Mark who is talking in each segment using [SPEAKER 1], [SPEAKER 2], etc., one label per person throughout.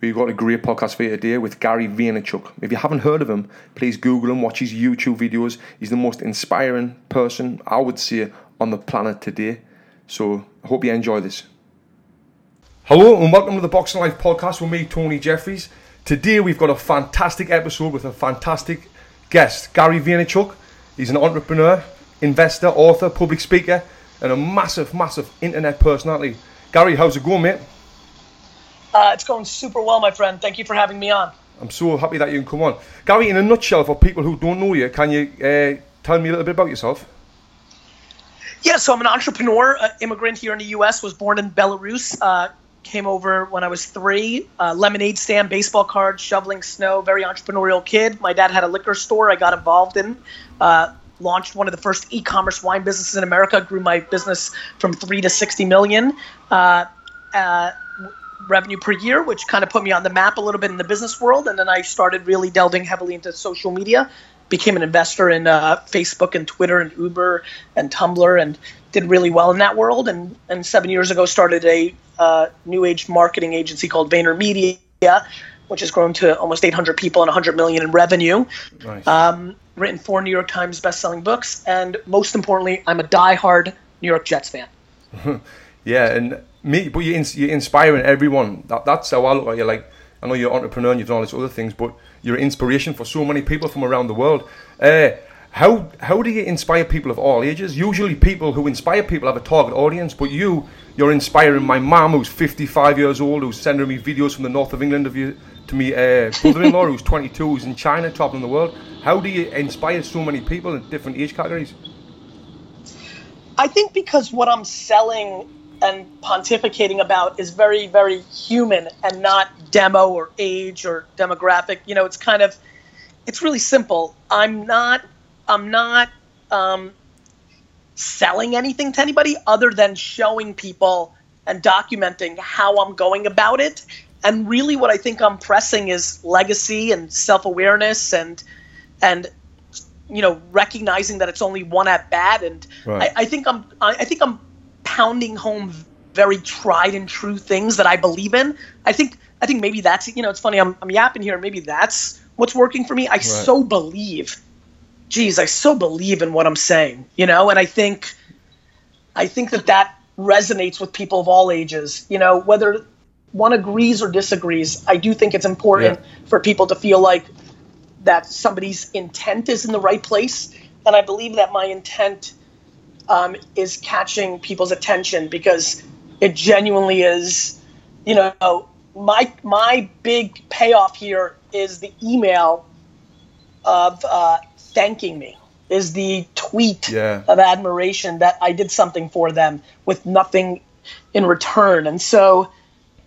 [SPEAKER 1] We've got a great podcast for you today with Gary Vaynerchuk. If you haven't heard of him, please Google him, watch his YouTube videos. He's the most inspiring person, I would say, on the planet today. So I hope you enjoy this. Hello and welcome to the Boxing Life podcast with me, Tony Jeffries. Today we've got a fantastic episode with a fantastic guest, Gary Vaynerchuk. He's an entrepreneur, investor, author, public speaker, and a massive, massive internet personality. Gary, how's it going, mate?
[SPEAKER 2] Uh, it's going super well, my friend. Thank you for having me on.
[SPEAKER 1] I'm so happy that you can come on. Gary, in a nutshell, for people who don't know you, can you uh, tell me a little bit about yourself?
[SPEAKER 2] Yeah, so I'm an entrepreneur, uh, immigrant here in the U.S., was born in Belarus, uh, came over when I was three, uh, lemonade stand, baseball cards, shoveling snow, very entrepreneurial kid. My dad had a liquor store I got involved in. Uh, launched one of the first e-commerce wine businesses in America, grew my business from three to 60 million. Uh, uh, revenue per year, which kind of put me on the map a little bit in the business world. And then I started really delving heavily into social media, became an investor in uh, Facebook and Twitter and Uber and Tumblr, and did really well in that world. And and seven years ago, started a uh, new age marketing agency called VaynerMedia, which has grown to almost 800 people and 100 million in revenue.
[SPEAKER 1] Nice.
[SPEAKER 2] Um, written four New York Times best-selling books, and most importantly, I'm a die-hard New York Jets fan.
[SPEAKER 1] Yeah, and me, but you're, ins- you're inspiring everyone. That, that's how I look at you. Like, I know you're an entrepreneur and you've done all these other things, but you're an inspiration for so many people from around the world. Uh, how how do you inspire people of all ages? Usually, people who inspire people have a target audience, but you, you're inspiring my mum, who's 55 years old, who's sending me videos from the north of England of you to me uh, brother-in-law who's 22, who's in China, traveling the world. How do you inspire so many people in different age categories?
[SPEAKER 2] I think because what I'm selling and pontificating about is very, very human and not demo or age or demographic. You know, it's kind of, it's really simple. I'm not, I'm not um, selling anything to anybody other than showing people and documenting how I'm going about it. And really, what I think I'm pressing is legacy and self-awareness and and you know recognizing that it's only one at bat. And
[SPEAKER 1] Right.
[SPEAKER 2] I, I think I'm I, I think I'm pounding home very tried and true things that I believe in. I think I think maybe that's you know it's funny I'm I'm yapping here. Maybe that's what's working for me. I so believe, geez, I so believe in what I'm saying. You know, and I think I think that that resonates with people of all ages. You know, whether one agrees or disagrees, I do think it's important for people to feel like that somebody's intent is in the right place, and I believe that my intent um, is catching people's attention because it genuinely is. You know, my my big payoff here is the email of uh, thanking me, is the tweet
[SPEAKER 1] Yeah.
[SPEAKER 2] of admiration that I did something for them with nothing in return, and so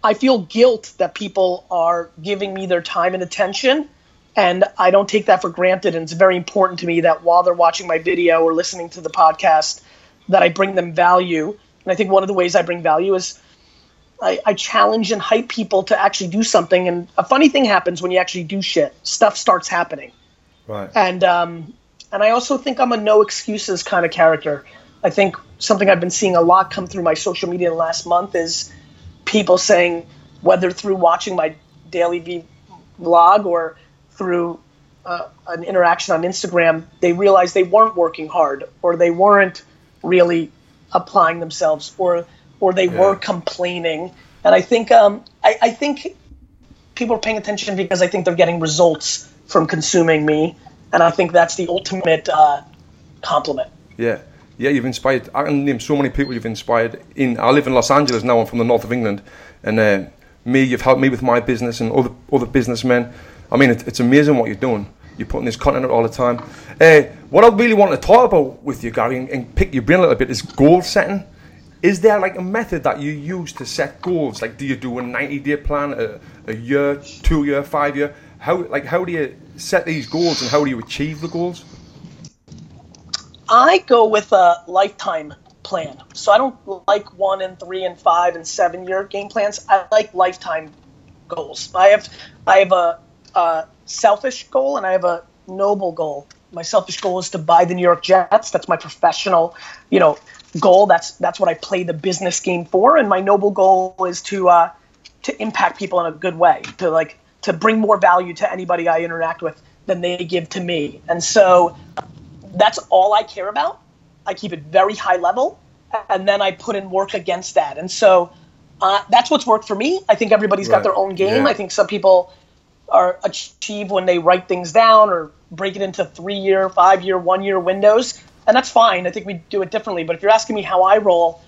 [SPEAKER 2] I feel guilt that people are giving me their time and attention. And I don't take that for granted. And it's very important to me that while they're watching my video or listening to the podcast, that I bring them value. And I think one of the ways I bring value is I, I challenge and hype people to actually do something. And a funny thing happens when you actually do shit. Stuff starts happening.
[SPEAKER 1] Right.
[SPEAKER 2] And um, and I also think I'm a no excuses kind of character. I think something I've been seeing a lot come through my social media in the last month is people saying, whether through watching my daily v- vlog or through uh, an interaction on Instagram, they realized they weren't working hard or they weren't really applying themselves or or they were complaining. And I think um, I, I think people are paying attention because I think they're getting results from consuming me, and I think that's the ultimate uh, compliment.
[SPEAKER 1] Yeah, yeah, you've inspired. I can name so many people you've inspired. In I live in Los Angeles now. I'm from the north of England, and uh, me, you've helped me with my business and other other businessmen. I mean, it, it's amazing what you're doing. You're putting this content out all the time. Uh, what I really want to talk about with you, Gary, and, and pick your brain a little bit is goal setting. Is there like a method that you use to set goals? Like, do you do a 90 day plan, a, a year, two year, five year? How like how do you set these goals and how do you achieve the goals?
[SPEAKER 2] I go with a lifetime plan. So I don't like one and three and five and seven year game plans. I like lifetime goals. I have I have a, a selfish goal and I have a noble goal. My selfish goal is to buy the New York Jets. That's my professional, you know, goal. That's that's what I play the business game for. And my noble goal is to uh, to impact people in a good way, to like to bring more value to anybody I interact with than they give to me. And so that's all I care about. I keep it very high level, and then I put in work against that. And so uh, that's what's worked for me. I think everybody's
[SPEAKER 1] Right.
[SPEAKER 2] got their own game.
[SPEAKER 1] Yeah.
[SPEAKER 2] I think some people are achieve when they write things down or break it into three year, five year, one year windows, and that's fine. I think we do it differently. But if you're asking me how I roll,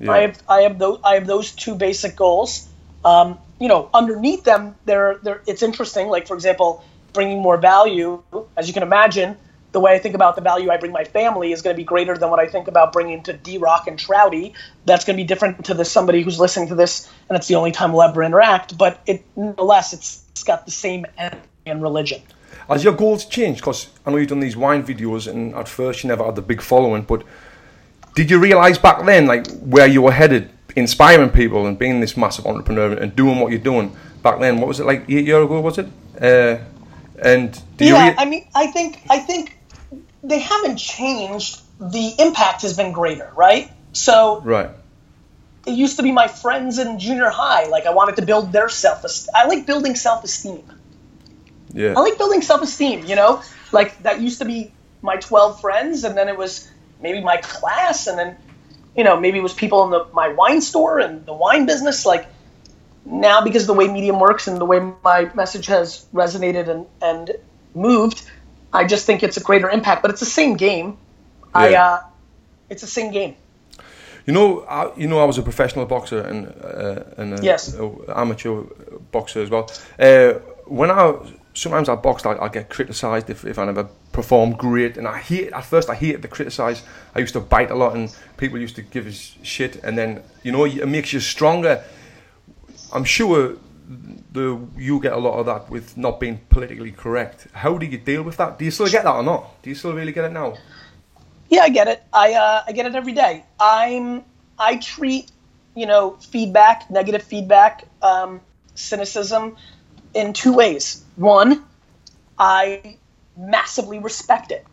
[SPEAKER 1] Yeah.
[SPEAKER 2] I have I have those I have those two basic goals. Um, you know, underneath them, there there it's interesting. Like for example, bringing more value. As you can imagine, the way I think about the value I bring my family is going to be greater than what I think about bringing to D Rock and Trouty. That's going to be different to this somebody who's listening to this, and it's the only time we'll ever interact. But it nonetheless, it's got the same energy and religion.
[SPEAKER 1] Has your goals changed? Because I know you've done these wine videos, and at first you never had the big following. But did you realise back then, like where you were headed, inspiring people and being this massive entrepreneur and doing what you're doing back then? What was it like eight year ago? Was it? Uh, and
[SPEAKER 2] yeah,
[SPEAKER 1] rea-
[SPEAKER 2] I mean, I think I think they haven't changed. The impact has been greater, right? So
[SPEAKER 1] right?
[SPEAKER 2] It used to be my friends in junior high. Like I wanted to build their self. I like building self esteem.
[SPEAKER 1] Yeah.
[SPEAKER 2] I like building self esteem. You know, like that used to be my twelve friends, and then it was maybe my class, and then you know maybe it was people in the my wine store and the wine business. Like now, because of the way Medium works and the way my message has resonated and and moved, I just think it's a greater impact. But it's the same game. I
[SPEAKER 1] Yeah.
[SPEAKER 2] uh, it's the same game.
[SPEAKER 1] You know, I, you know, I was a professional boxer and uh, and a,
[SPEAKER 2] Yes.
[SPEAKER 1] a amateur boxer as well. Uh, when I sometimes I boxed, I, I get criticised if, if I never perform great, and I hate at first I hated the criticise. I used to bite a lot, and people used to give us shit, and then you know it makes you stronger. I'm sure the you get a lot of that with not being politically correct. How do you deal with that? Do you still get that or not? Do you still really get it now?
[SPEAKER 2] Yeah, I get it. I uh, I get it every day. I'm I treat you know feedback, negative feedback, um, cynicism in two ways. One, I massively respect it.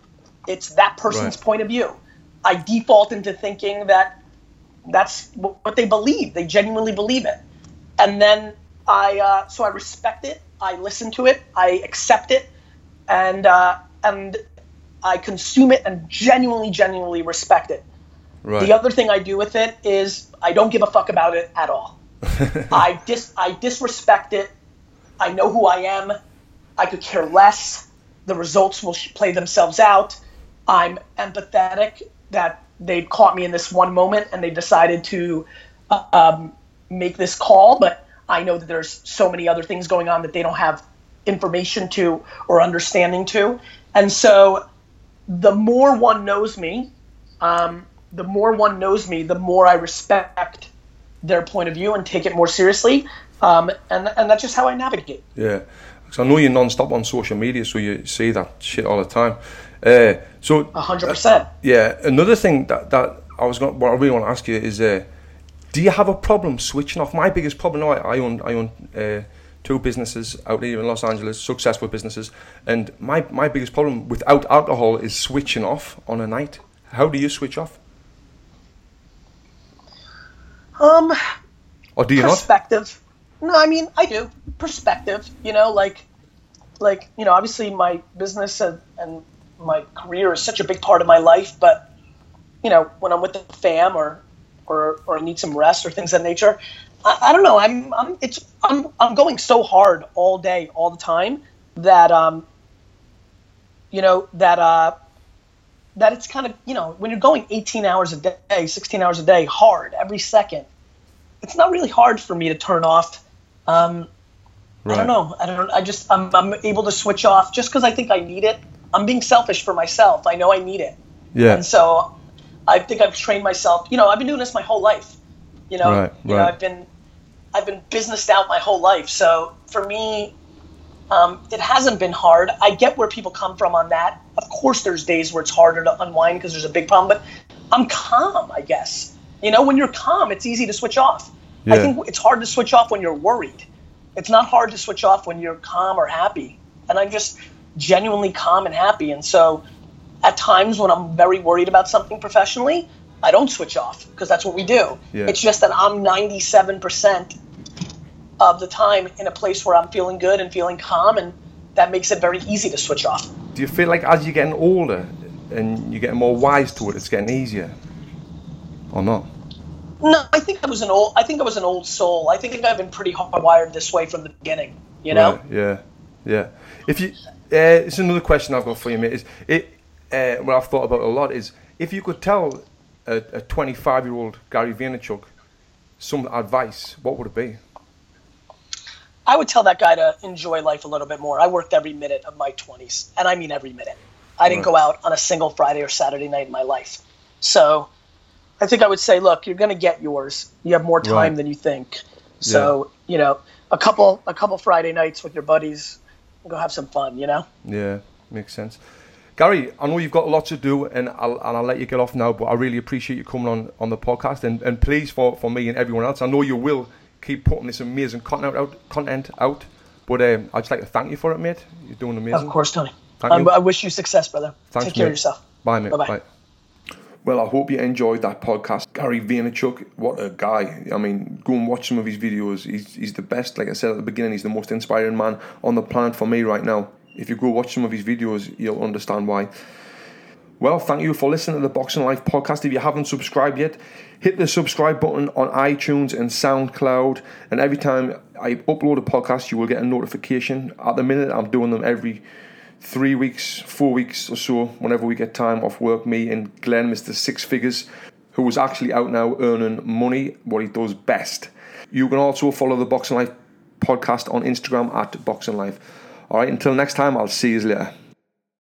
[SPEAKER 2] It's that person's
[SPEAKER 1] Right.
[SPEAKER 2] point of view. I default into thinking that that's what they believe. They genuinely believe it, and then I uh, so I respect it. I listen to it. I accept it, and uh, and I consume it and genuinely, genuinely respect it.
[SPEAKER 1] Right.
[SPEAKER 2] The other thing I do with it is I don't give a fuck about it at all. I dis I disrespect it. I know who I am. I could care less. The results will sh- play themselves out. I'm empathetic that they caught me in this one moment and they decided to uh, um, make this call, but I know that there's so many other things going on that they don't have information to or understanding to. And so the more one knows me, um, the more one knows me, the more I respect their point of view and take it more seriously. Um, and, and that's just how I navigate.
[SPEAKER 1] Yeah, because I know you're non-stop on social media, so you see that shit all the time. Uh, so,
[SPEAKER 2] hundred percent.
[SPEAKER 1] yeah, another thing that, that I was going, what I really want to ask you is, uh, do you have a problem switching off? My biggest problem, now, I, I own, I own uh, two businesses out here in Los Angeles, successful businesses, and my my biggest problem without alcohol is switching off on a night. How do you switch off,
[SPEAKER 2] Um,
[SPEAKER 1] or do you not?
[SPEAKER 2] perspective. No, I mean I do perspective. You know, like, like you know, obviously my business and, and my career is such a big part of my life. But you know, when I'm with the fam or or or I need some rest or things of that nature, I, I don't know. I'm I'm it's I'm I'm going so hard all day, all the time that um, you know that uh that it's kind of you know when you're going 18 hours a day 16 hours a day hard every second it's not really hard for me to turn off. Um, i don't know. I don't i just i'm, I'm able to switch off just because i think i need it. I'm being selfish for myself. I know i need it.
[SPEAKER 1] Yeah,
[SPEAKER 2] and so i think i've trained myself you know i've been doing this my whole life. You know
[SPEAKER 1] Right,
[SPEAKER 2] you know
[SPEAKER 1] right.
[SPEAKER 2] i've been i've been businessed out my whole life so for me um, it hasn't been hard. I get where people come from on that. Of course, there's days where it's harder to unwind because there's a big problem, but I'm calm, I guess. You know, when you're calm, it's easy to switch off. I think it's hard to switch off when you're worried. It's not hard to switch off when you're calm or happy. And I'm just genuinely calm and happy. And so at times when I'm very worried about something professionally, I don't switch off because that's what we do.
[SPEAKER 1] Yeah.
[SPEAKER 2] It's just that I'm 97% of the time in a place where I'm feeling good and feeling calm, and that makes it very easy to switch off.
[SPEAKER 1] Do you feel like as you're getting older and you're getting more wise to it, it's getting easier, or not?
[SPEAKER 2] No, I think I was an old. I think I was an old soul. I think I've been pretty hardwired this way from the beginning. You know?
[SPEAKER 1] Right, yeah, yeah. If you, uh, it's another question I've got for you, mate. Is it? Uh, what I've thought about a lot is if you could tell a 25 year old Gary Vaynerchuk some advice, what would it be?
[SPEAKER 2] I would tell that guy to enjoy life a little bit more. I worked every minute of my 20s, and I mean every minute. I didn't right. go out on a single Friday or Saturday night in my life. So I think I would say, look, you're going to get yours. You have more time right. than you think. So, yeah. you know, a couple a couple Friday nights with your buddies, go have some fun, you know?
[SPEAKER 1] Yeah, makes sense. Gary, I know you've got a lot to do, and I'll, and I'll let you get off now. But I really appreciate you coming on, on the podcast, and, and please for, for me and everyone else, I know you will keep putting this amazing content out. Content out, but um, I'd just like to thank you for it, mate. You're doing amazing.
[SPEAKER 2] Of course, Tony. Um, I wish you success, brother. Thanks, Take care mate. of yourself.
[SPEAKER 1] Bye, mate. Bye-bye. Bye. Well, I hope you enjoyed that podcast. Gary Vaynerchuk, what a guy. I mean, go and watch some of his videos. He's, he's the best. Like I said at the beginning, he's the most inspiring man on the planet for me right now. If you go watch some of his videos, you'll understand why. Well, thank you for listening to the Boxing Life podcast. If you haven't subscribed yet, hit the subscribe button on iTunes and SoundCloud. And every time I upload a podcast, you will get a notification. At the minute, I'm doing them every three weeks, four weeks or so, whenever we get time off work. Me and Glenn, Mr. Six Figures, who is actually out now earning money, what he does best. You can also follow the Boxing Life podcast on Instagram at Boxing Life. All right, until next time, I'll see you later.